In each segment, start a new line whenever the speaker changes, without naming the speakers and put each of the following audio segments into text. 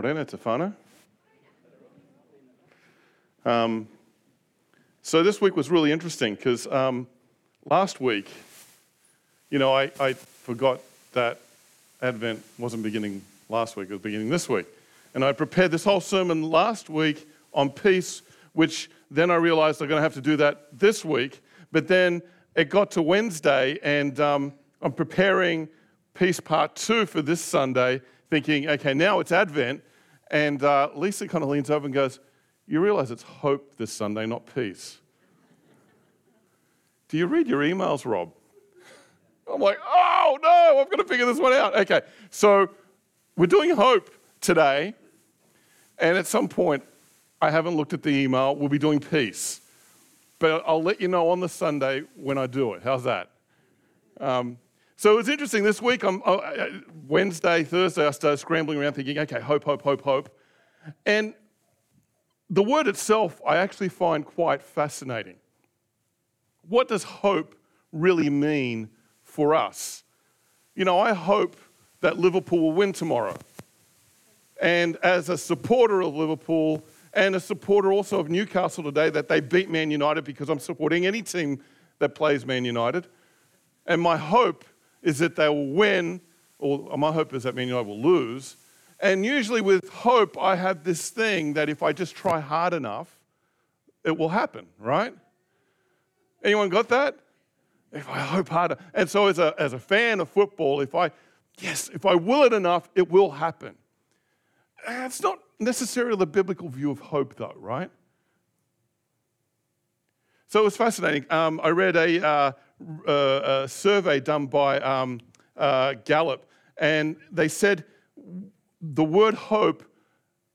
Morena, te whānau. Um, so this week was really interesting because um, last week, you know, I, I forgot that Advent wasn't beginning last week, it was beginning this week. And I prepared this whole sermon last week on peace, which then I realized I'm going to have to do that this week. But then it got to Wednesday, and um, I'm preparing peace part two for this Sunday, thinking, okay, now it's Advent. And uh, Lisa kind of leans over and goes, You realize it's hope this Sunday, not peace. Do you read your emails, Rob? I'm like, Oh, no, I've got to figure this one out. Okay, so we're doing hope today. And at some point, I haven't looked at the email, we'll be doing peace. But I'll let you know on the Sunday when I do it. How's that? Um, so it's interesting. This week, I'm, uh, uh, Wednesday, Thursday, I started scrambling around thinking, okay, hope, hope, hope, hope. And the word itself, I actually find quite fascinating. What does hope really mean for us? You know, I hope that Liverpool will win tomorrow. And as a supporter of Liverpool and a supporter also of Newcastle today, that they beat Man United because I'm supporting any team that plays Man United. And my hope is that they will win, or my hope is that Man United will lose. And usually with hope, I have this thing that if I just try hard enough, it will happen, right? Anyone got that? If I hope harder. And so as a, as a fan of football, if I, yes, if I will it enough, it will happen. It's not necessarily the biblical view of hope, though, right? So it was fascinating. Um, I read a, uh, uh, a, survey done by um, uh, Gallup, and they said the word hope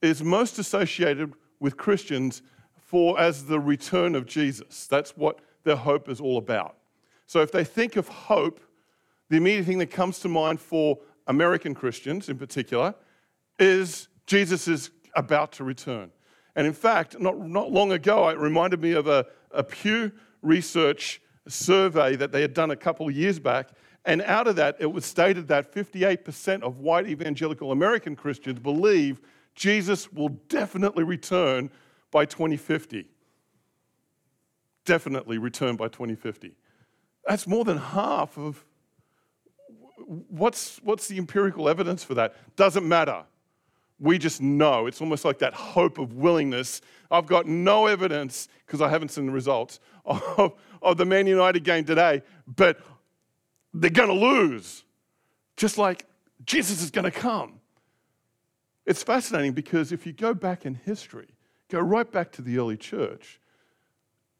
is most associated with Christians for as the return of Jesus. That's what their hope is all about. So if they think of hope, the immediate thing that comes to mind for American Christians in particular is Jesus is about to return. And in fact, not, not long ago, it reminded me of a, a Pew Research survey that they had done a couple of years back. And out of that, it was stated that 58% of white evangelical American Christians believe Jesus will definitely return by 2050. Definitely return by 2050. That's more than half of what's, what's the empirical evidence for that? Doesn't matter we just know. It's almost like that hope of willingness. I've got no evidence, because I haven't seen the results, of, of the Man United game today, but they're going to lose. Just like Jesus is going to come. It's fascinating because if you go back in history, go right back to the early church,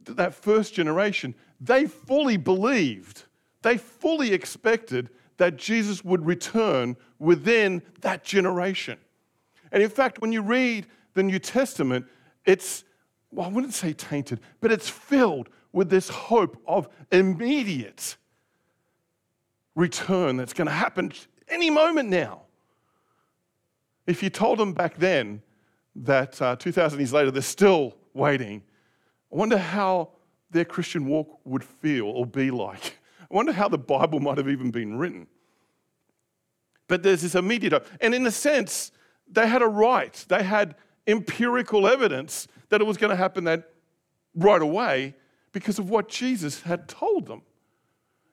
that first generation, they fully believed, they fully expected that Jesus would return within that generation. And in fact, when you read the New Testament, it's, well, I wouldn't say tainted, but it's filled with this hope of immediate return that's going to happen any moment now. If you told them back then that uh, 2,000 years later they're still waiting, I wonder how their Christian walk would feel or be like. I wonder how the Bible might have even been written. But there's this immediate hope. And in a sense, they had a right, they had empirical evidence that it was going to happen that right away because of what Jesus had told them.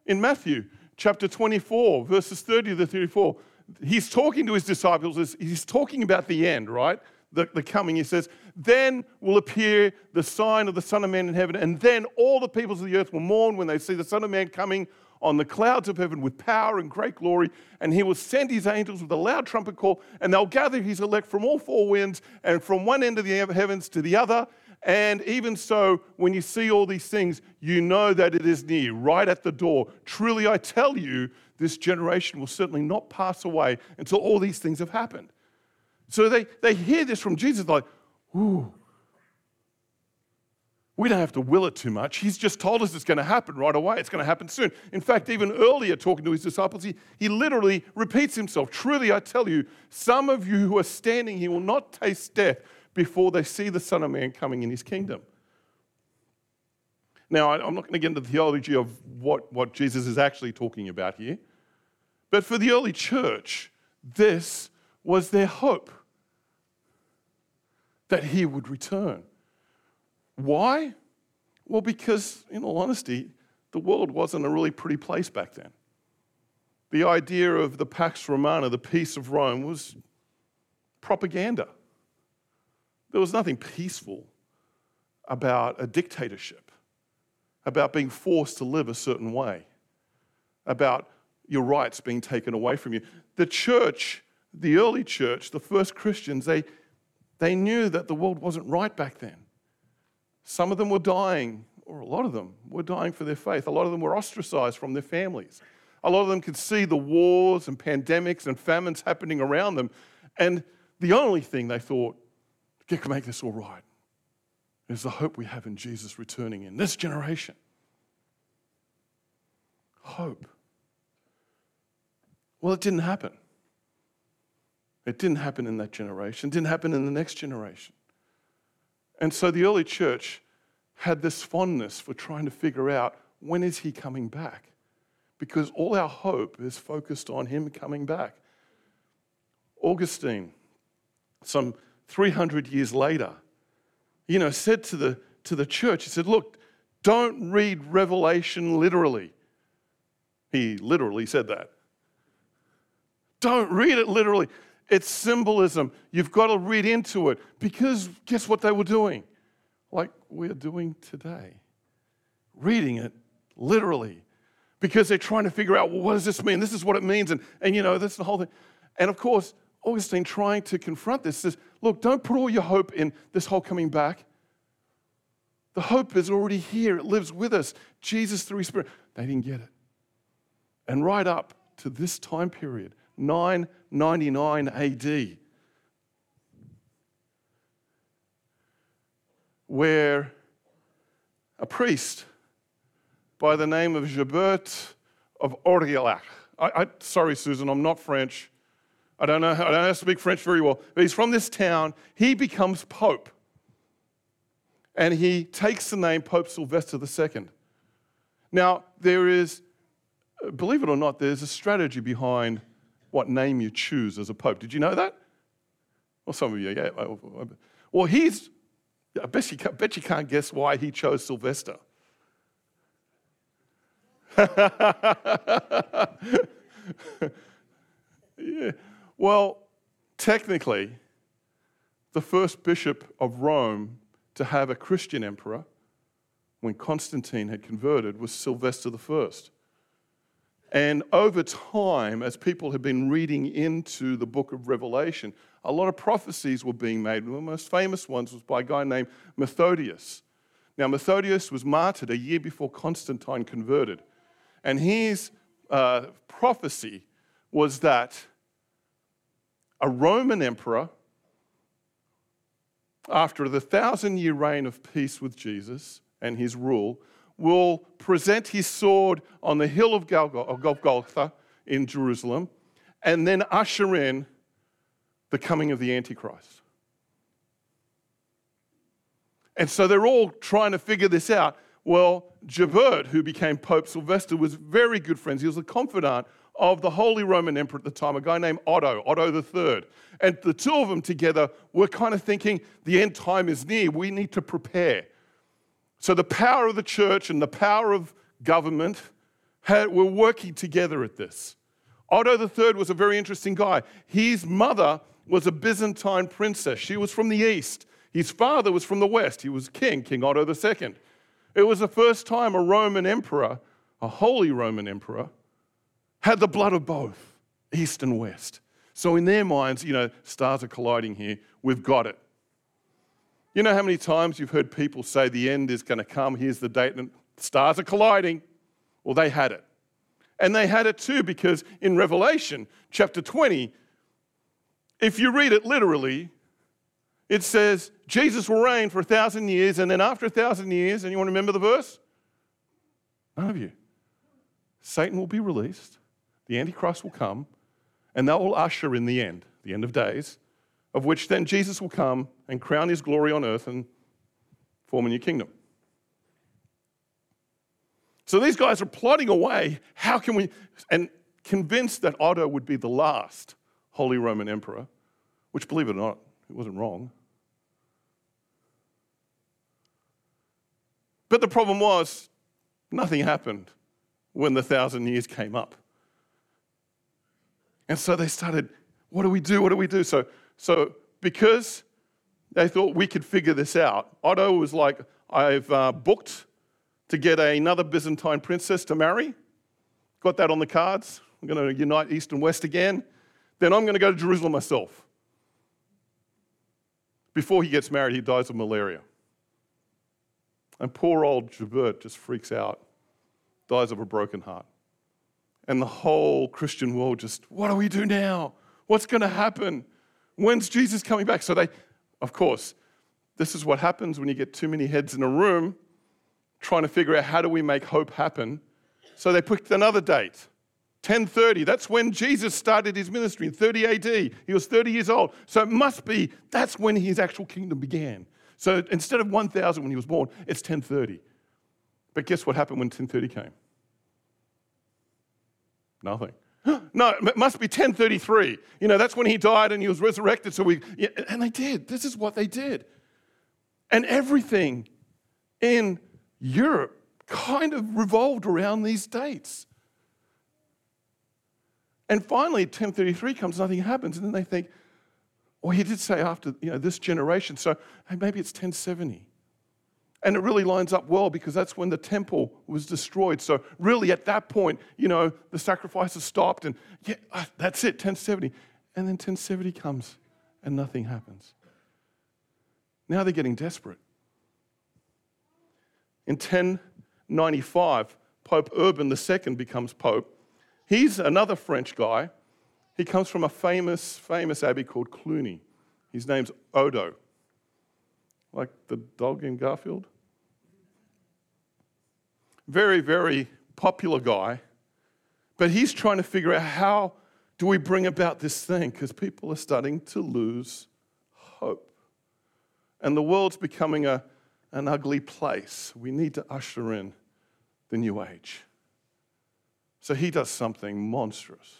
In Matthew chapter 24, verses 30 to 34, he's talking to his disciples, he's talking about the end, right? The, the coming. He says, Then will appear the sign of the Son of Man in heaven, and then all the peoples of the earth will mourn when they see the Son of Man coming on the clouds of heaven with power and great glory, and he will send his angels with a loud trumpet call, and they'll gather his elect from all four winds and from one end of the heavens to the other. And even so, when you see all these things, you know that it is near, right at the door. Truly, I tell you, this generation will certainly not pass away until all these things have happened. So they, they hear this from Jesus, like, ooh, we don't have to will it too much. He's just told us it's going to happen right away. It's going to happen soon. In fact, even earlier, talking to his disciples, he, he literally repeats himself Truly, I tell you, some of you who are standing here will not taste death before they see the Son of Man coming in his kingdom. Now, I'm not going to get into the theology of what, what Jesus is actually talking about here, but for the early church, this was their hope. that he would return. Why? Well, because, in all honesty, the world wasn't a really pretty place back then. The idea of the Pax Romana, the peace of Rome, was propaganda. There was nothing peaceful about a dictatorship, about being forced to live a certain way, about your rights being taken away from you. The church, the early church, the first Christians, they, they knew that the world wasn't right back then. Some of them were dying, or a lot of them were dying for their faith. A lot of them were ostracized from their families. A lot of them could see the wars and pandemics and famines happening around them. And the only thing they thought, can make this all right, is the hope we have in Jesus returning in this generation. Hope. Well, it didn't happen. It didn't happen in that generation, it didn't happen in the next generation. And so the early church had this fondness for trying to figure out when is he coming back? Because all our hope is focused on him coming back. Augustine, some 300 years later, you know, said to the, to the church, he said, Look, don't read Revelation literally. He literally said that. Don't read it literally. It's symbolism. You've got to read into it because guess what they were doing? Like we're doing today. Reading it literally because they're trying to figure out, well, what does this mean? This is what it means. And, and you know, that's the whole thing. And of course, Augustine trying to confront this says, look, don't put all your hope in this whole coming back. The hope is already here, it lives with us. Jesus through His Spirit. They didn't get it. And right up to this time period, 999 AD, where a priest by the name of Gerbert of Aurillac, I, I, sorry, Susan, I'm not French. I don't, know, I don't know speak French very well, but he's from this town. He becomes Pope. And he takes the name Pope Sylvester II. Now, there is, believe it or not, there's a strategy behind what name you choose as a pope. Did you know that? Well, some of you, yeah. Well, he's, I bet you, can't, bet you can't guess why he chose Sylvester. yeah. Well, technically, the first bishop of Rome to have a Christian emperor when Constantine had converted was Sylvester I. And over time, as people have been reading into the book of Revelation, a lot of prophecies were being made. One of the most famous ones was by a guy named Methodius. Now, Methodius was martyred a year before Constantine converted. And his uh, prophecy was that a Roman emperor, after the thousand year reign of peace with Jesus and his rule, will present his sword on the hill of Golgotha in Jerusalem and then usher in the coming of the Antichrist. And so they're all trying to figure this out. Well, Gerbert, who became Pope Sylvester, was very good friends. He was a confidant of the Holy Roman Emperor at the time, a guy named Otto, Otto III. And the two of them together were kind of thinking the end time is near. We need to prepare. So the power of the church and the power of government had, were working together at this. Otto III was a very interesting guy. His mother was a Byzantine princess. She was from the east. His father was from the west. He was king, King Otto II. It was the first time a Roman emperor, a holy Roman emperor, had the blood of both, east and west. So in their minds, you know, stars are colliding here. We've got it. You know how many times you've heard people say the end is going to come, here's the date, and the stars are colliding? Well, they had it. And they had it too because in Revelation chapter 20, if you read it literally, it says Jesus will reign for a thousand years, and then after a thousand years, to remember the verse? None of you. Satan will be released, the Antichrist will come, and that will usher in the end, the end of days, of which then Jesus will come and crown his glory on earth and form a new kingdom. So these guys are plotting away how can we, and convinced that Otto would be the last Holy Roman Emperor, which, believe it or not, it wasn't wrong. But the problem was, nothing happened when the thousand years came up. And so they started, what do we do? What do we do? So so because they thought we could figure this out, Otto was like, I've uh, booked to get another Byzantine princess to marry. Got that on the cards. I'm going to unite East and West again. Then I'm going to go to Jerusalem myself. Before he gets married, he dies of malaria. And poor old Gerbert just freaks out, dies of a broken heart. And the whole Christian world just, what do we do now? What's going to happen? When's Jesus coming back? So they, of course, this is what happens when you get too many heads in a room trying to figure out how do we make hope happen. So they picked another date. 1030, that's when Jesus started his ministry in 30 AD. He was 30 years old. So it must be, that's when his actual kingdom began. So instead of 1000 when he was born, it's 1030. But guess what happened when 1030 came? Nothing. No, it must be 1033. You know, that's when he died and he was resurrected. So we, yeah, and they did. This is what they did. And everything in Europe kind of revolved around these dates. And finally, 1033 comes, nothing happens. And then they think, well, he did say after you know, this generation, so hey, maybe it's 1070. And it really lines up well because that's when the temple was destroyed. So, really, at that point, you know, the sacrifices stopped, and yeah, uh, that's it, 1070. And then 1070 comes, and nothing happens. Now they're getting desperate. In 1095, Pope Urban II becomes Pope, He's another French guy. He comes from a famous, famous abbey called Cluny. His name's Odo, like the dog in Garfield. Very, very popular guy. But he's trying to figure out how do we bring about this thing because people are starting to lose hope. And the world's becoming a, an ugly place. We need to usher in the new age. So he does something monstrous.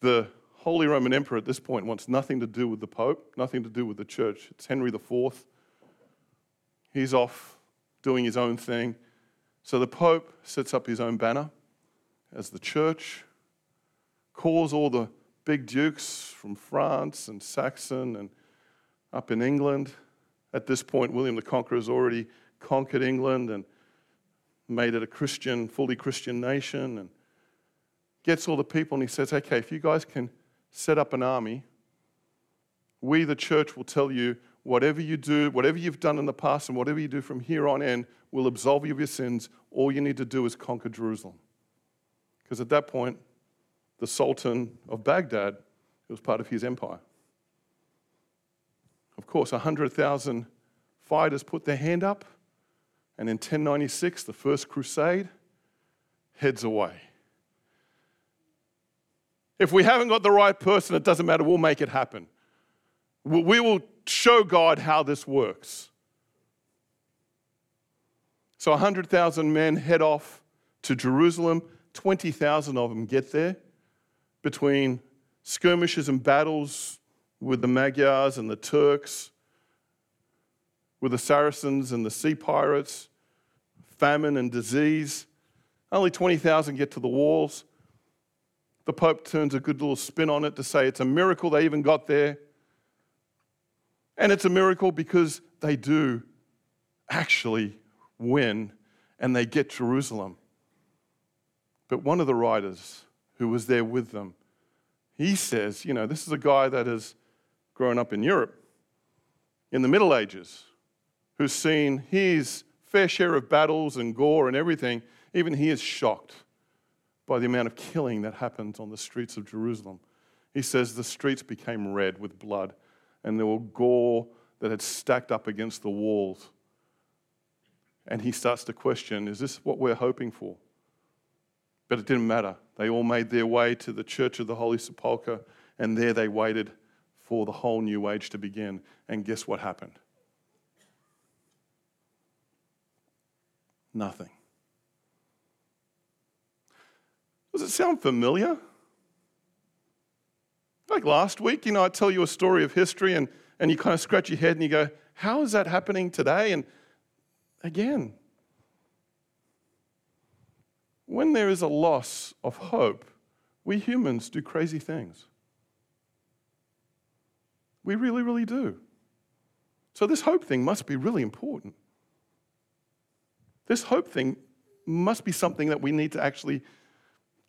The Holy Roman Emperor at this point wants nothing to do with the Pope, nothing to do with the church. It's Henry IV. He's off doing his own thing. So the Pope sets up his own banner as the church, calls all the big dukes from France and Saxon and up in England. At this point, William the Conqueror has already conquered England and made it a Christian, fully Christian nation, and gets all the people and he says, okay, if you guys can set up an army, we, the church, will tell you whatever you do, whatever you've done in the past, and whatever you do from here on in will absolve you of your sins. All you need to do is conquer Jerusalem. Because at that point, the Sultan of Baghdad it was part of his empire. Of course, 100,000 fighters put their hand up and in 1096, the First Crusade heads away. If we haven't got the right person, it doesn't matter, we'll make it happen. We will show God how this works. So 100,000 men head off to Jerusalem. 20,000 of them get there between skirmishes and battles with the Magyars and the Turks, with the Saracens and the sea pirates, famine and disease. Only 20,000 get to the walls. The Pope turns a good little spin on it to say it's a miracle they even got there. And it's a miracle because they do actually win and they get Jerusalem. But one of the writers who was there with them, he says, you know, this is a guy that has grown up in Europe in the Middle Ages, who's seen his fair share of battles and gore and everything, even he is shocked by the amount of killing that happens on the streets of Jerusalem. He says the streets became red with blood, and there were gore that had stacked up against the walls. And he starts to question is this what we're hoping for? But it didn't matter. They all made their way to the Church of the Holy Sepulchre, and there they waited for the whole new age to begin. And guess what happened? nothing. Does it sound familiar? Like last week, you know, I tell you a story of history, and, And you kind of scratch your head and you go, How is that happening today? And again, when there is a loss of hope, we humans do crazy things. We really, really do. So, this hope thing must be really important. This hope thing must be something that we need to actually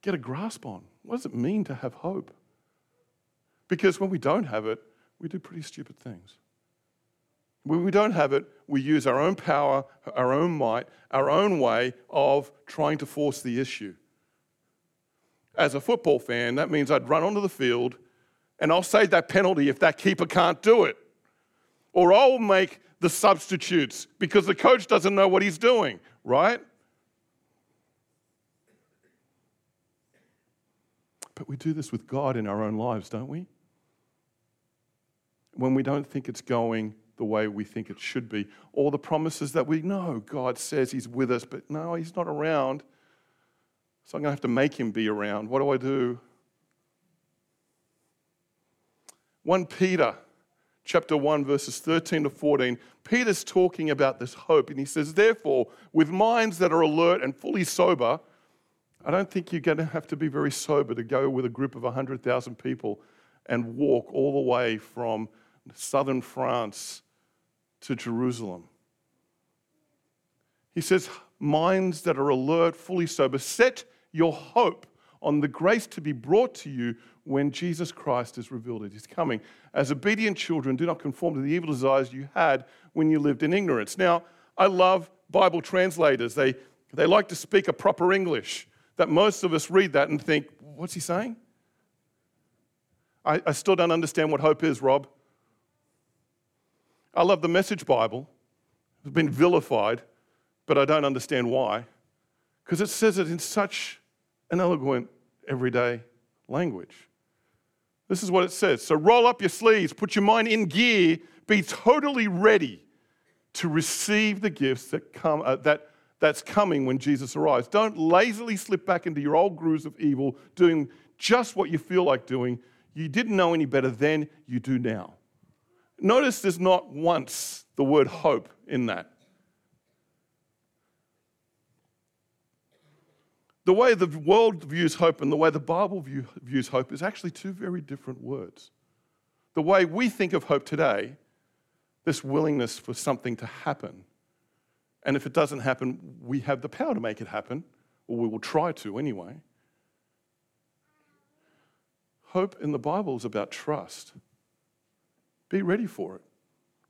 get a grasp on. What does it mean to have hope? Because when we don't have it, we do pretty stupid things. When we don't have it, we use our own power, our own might, our own way of trying to force the issue. As a football fan, that means I'd run onto the field and I'll save that penalty if that keeper can't do it. Or I'll make the substitutes because the coach doesn't know what he's doing, right? But we do this with God in our own lives, don't we? When we don't think it's going the way we think it should be, or the promises that we know God says He's with us, but no, He's not around. So I'm going to have to make Him be around. What do I do? 1 Peter chapter 1 verses 13 to 14 peter's talking about this hope and he says therefore with minds that are alert and fully sober I don't think you're going to have to be very sober to go with a group of 100,000 people and walk all the way from southern France to Jerusalem. He says, minds that are alert, fully sober, set your hope on the grace to be brought to you when Jesus Christ is revealed at his coming. As obedient children, do not conform to the evil desires you had when you lived in ignorance. Now, I love Bible translators. They, they like to speak a proper English that most of us read that and think, what's he saying? I, I still don't understand what hope is, Rob. I love the Message Bible. It's been vilified, but I don't understand why. Because it says it in such an eloquent, everyday language. This is what it says. So roll up your sleeves, put your mind in gear, be totally ready to receive the gifts that come uh, that that's coming when Jesus arrives. Don't lazily slip back into your old grooves of evil, doing just what you feel like doing. You didn't know any better then, you do now. Notice there's not once the word hope in that. The way the world views hope and the way the Bible view, views hope is actually two very different words. The way we think of hope today, this willingness for something to happen, and if it doesn't happen, we have the power to make it happen, or we will try to anyway. Hope in the Bible is about trust. Be ready for it.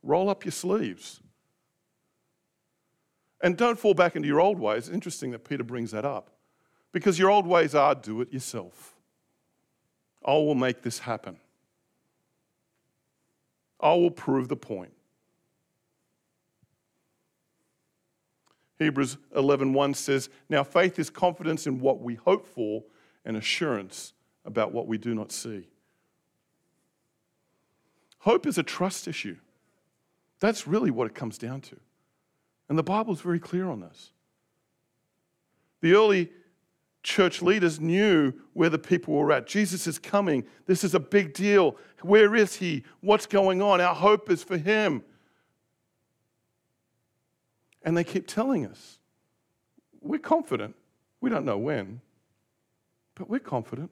Roll up your sleeves. And don't fall back into your old ways. It's interesting that Peter brings that up. Because your old ways are do it yourself. I will make this happen. I will prove the point. Hebrews 11:1 says, "Now faith is confidence in what we hope for and assurance about what we do not see." Hope is a trust issue. That's really what it comes down to. And the Bible is very clear on this. The early church leaders knew where the people were at. Jesus is coming. This is a big deal. Where is he? What's going on? Our hope is for him. And they keep telling us. We're confident. We don't know when, but we're confident.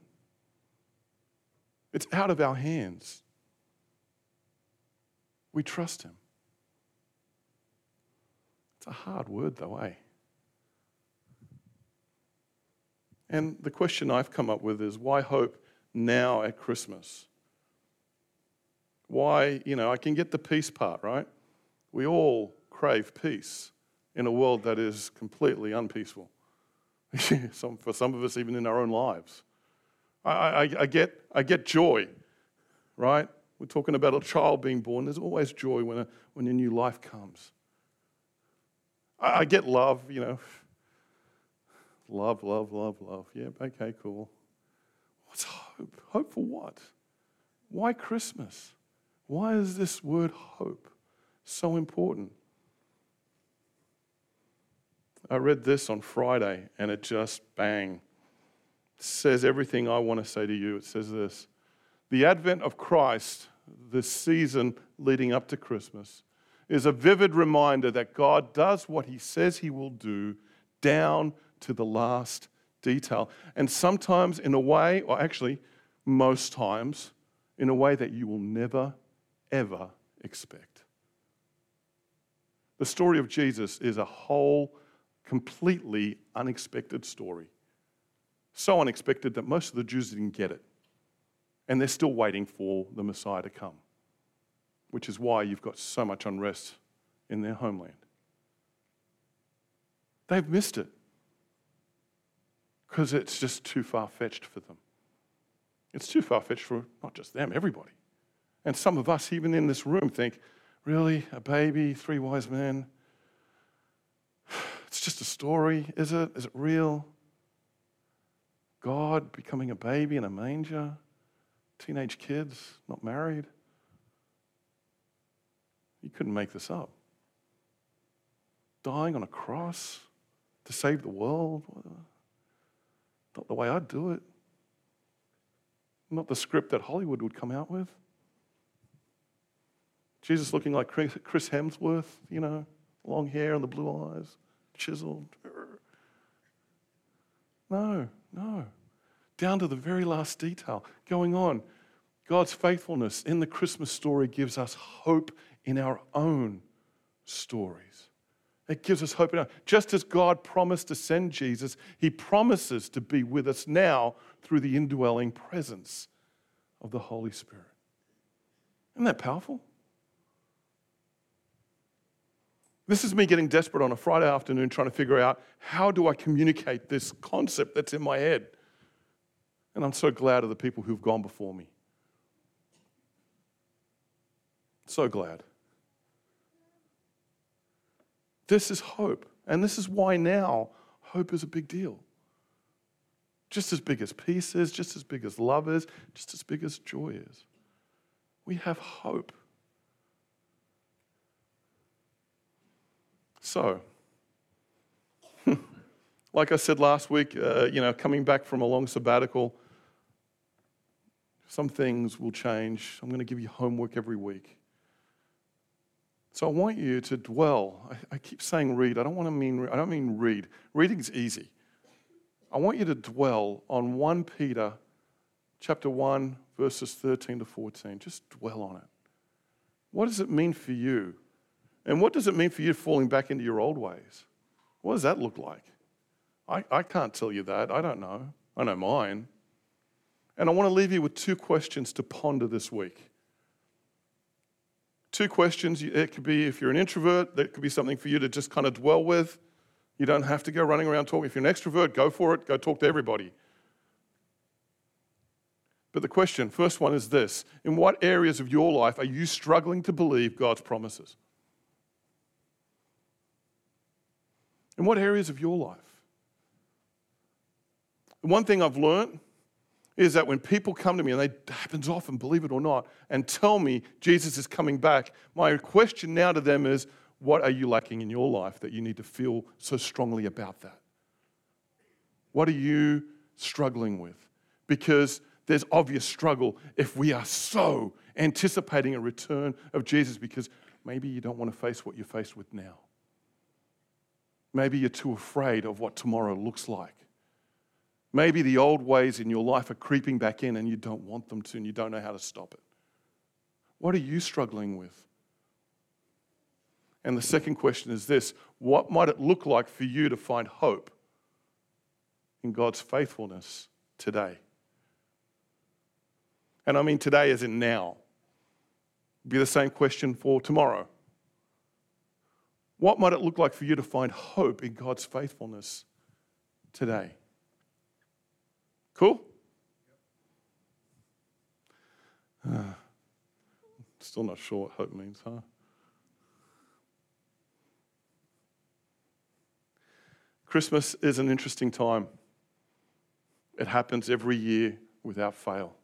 It's out of our hands. We trust Him. It's a hard word, though, eh? And the question I've come up with is why hope now at Christmas? Why, you know, I can get the peace part, right? We all crave peace in a world that is completely unpeaceful. some, for some of us, even in our own lives. I, I, I, get, I get joy, right? We're talking about a child being born. There's always joy when a, when a new life comes. I, I get love, you know. Love, love, love, love. Yep, okay, cool. What's hope? Hope for what? Why Christmas? Why is this word hope so important? I read this on Friday and it just bang says everything I want to say to you. It says this The advent of Christ this season leading up to Christmas is a vivid reminder that God does what he says he will do down to the last detail. And sometimes in a way, or actually most times, in a way that you will never, ever expect. The story of Jesus is a whole, completely unexpected story. So unexpected that most of the Jews didn't get it. And they're still waiting for the Messiah to come, which is why you've got so much unrest in their homeland. They've missed it because it's just too far fetched for them. It's too far fetched for not just them, everybody. And some of us, even in this room, think, really? A baby, three wise men? It's just a story, is it? Is it real? God becoming a baby in a manger? Teenage kids, not married? You couldn't make this up. Dying on a cross to save the world? Not the way I'd do it. Not the script that Hollywood would come out with. Jesus looking like Chris Hemsworth, you know, long hair and the blue eyes, chiseled. No, no. Down to the very last detail. Going on. God's faithfulness in the Christmas story gives us hope in our own stories. It gives us hope. Just as God promised to send Jesus, He promises to be with us now through the indwelling presence of the Holy Spirit. Isn't that powerful? This is me getting desperate on a Friday afternoon trying to figure out how do I communicate this concept that's in my head. And I'm so glad of the people who've gone before me. So glad. This is hope. And this is why now hope is a big deal. Just as big as peace is, just as big as love is, just as big as joy is. We have hope. So, like I said last week, uh, you know, coming back from a long sabbatical, some things will change. I'm going to give you homework every week. So I want you to dwell. I, I keep saying read. I don't want to mean I don't mean read. Reading's easy. I want you to dwell on 1 Peter chapter 1 verses 13 to 14. Just dwell on it. What does it mean for you? And what does it mean for you falling back into your old ways? What does that look like? I, I can't tell you that. I don't know. I know mine. And I want to leave you with two questions to ponder this week two questions. It could be if you're an introvert, that could be something for you to just kind of dwell with. You don't have to go running around talking. If you're an extrovert, go for it, go talk to everybody. But the question, first one is this In what areas of your life are you struggling to believe God's promises? In what areas of your life? one thing I've learned is that when people come to me, and they happens often, believe it or not, and tell me Jesus is coming back, my question now to them is, what are you lacking in your life that you need to feel so strongly about that? What are you struggling with? Because there's obvious struggle if we are so anticipating a return of Jesus because maybe you don't want to face what you're faced with now. Maybe you're too afraid of what tomorrow looks like. Maybe the old ways in your life are creeping back in and you don't want them to and you don't know how to stop it. What are you struggling with? And the second question is this What might it look like for you to find hope in God's faithfulness today? And I mean today as in now. Be the same question for tomorrow. What might it look like for you to find hope in God's faithfulness today? Cool? Uh, still not sure what hope means, huh? Christmas is an interesting time. It happens every year without fail.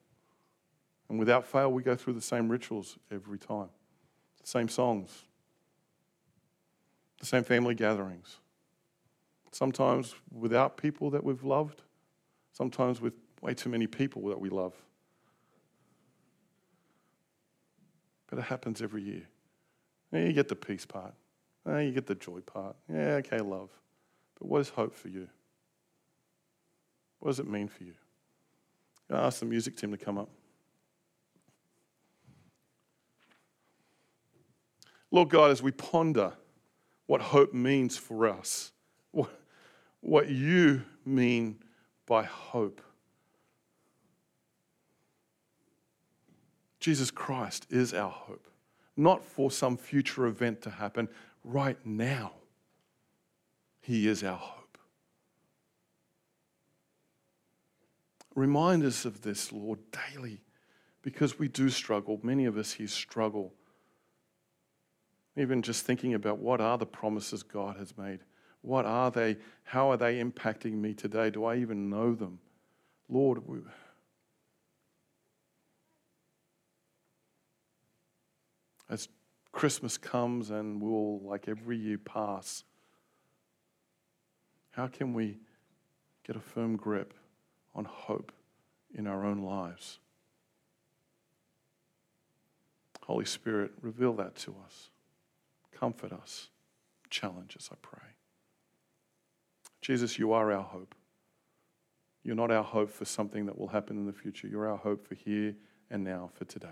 And without fail, we go through the same rituals every time, the same songs, the same family gatherings. Sometimes without people that we've loved, sometimes with way too many people that we love. but it happens every year. Yeah, you get the peace part. Yeah, you get the joy part. Yeah, okay, love. But what is hope for you? What does it mean for you? I ask the music team to come up. Lord God, as we ponder what hope means for us, what, what you mean by hope. Jesus Christ is our hope, not for some future event to happen. Right now, He is our hope. Remind us of this, Lord, daily, because we do struggle. Many of us here struggle. Even just thinking about what are the promises God has made. What are they? How are they impacting me today? Do I even know them? Lord, we, as Christmas comes and will, like every year, pass, how can we get a firm grip on hope in our own lives? Holy Spirit, reveal that to us. Comfort us. Challenge us, I pray. Jesus, you are our hope. You're not our hope for something that will happen in the future. You're our hope for here and now, for today.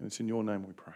And it's in your name we pray.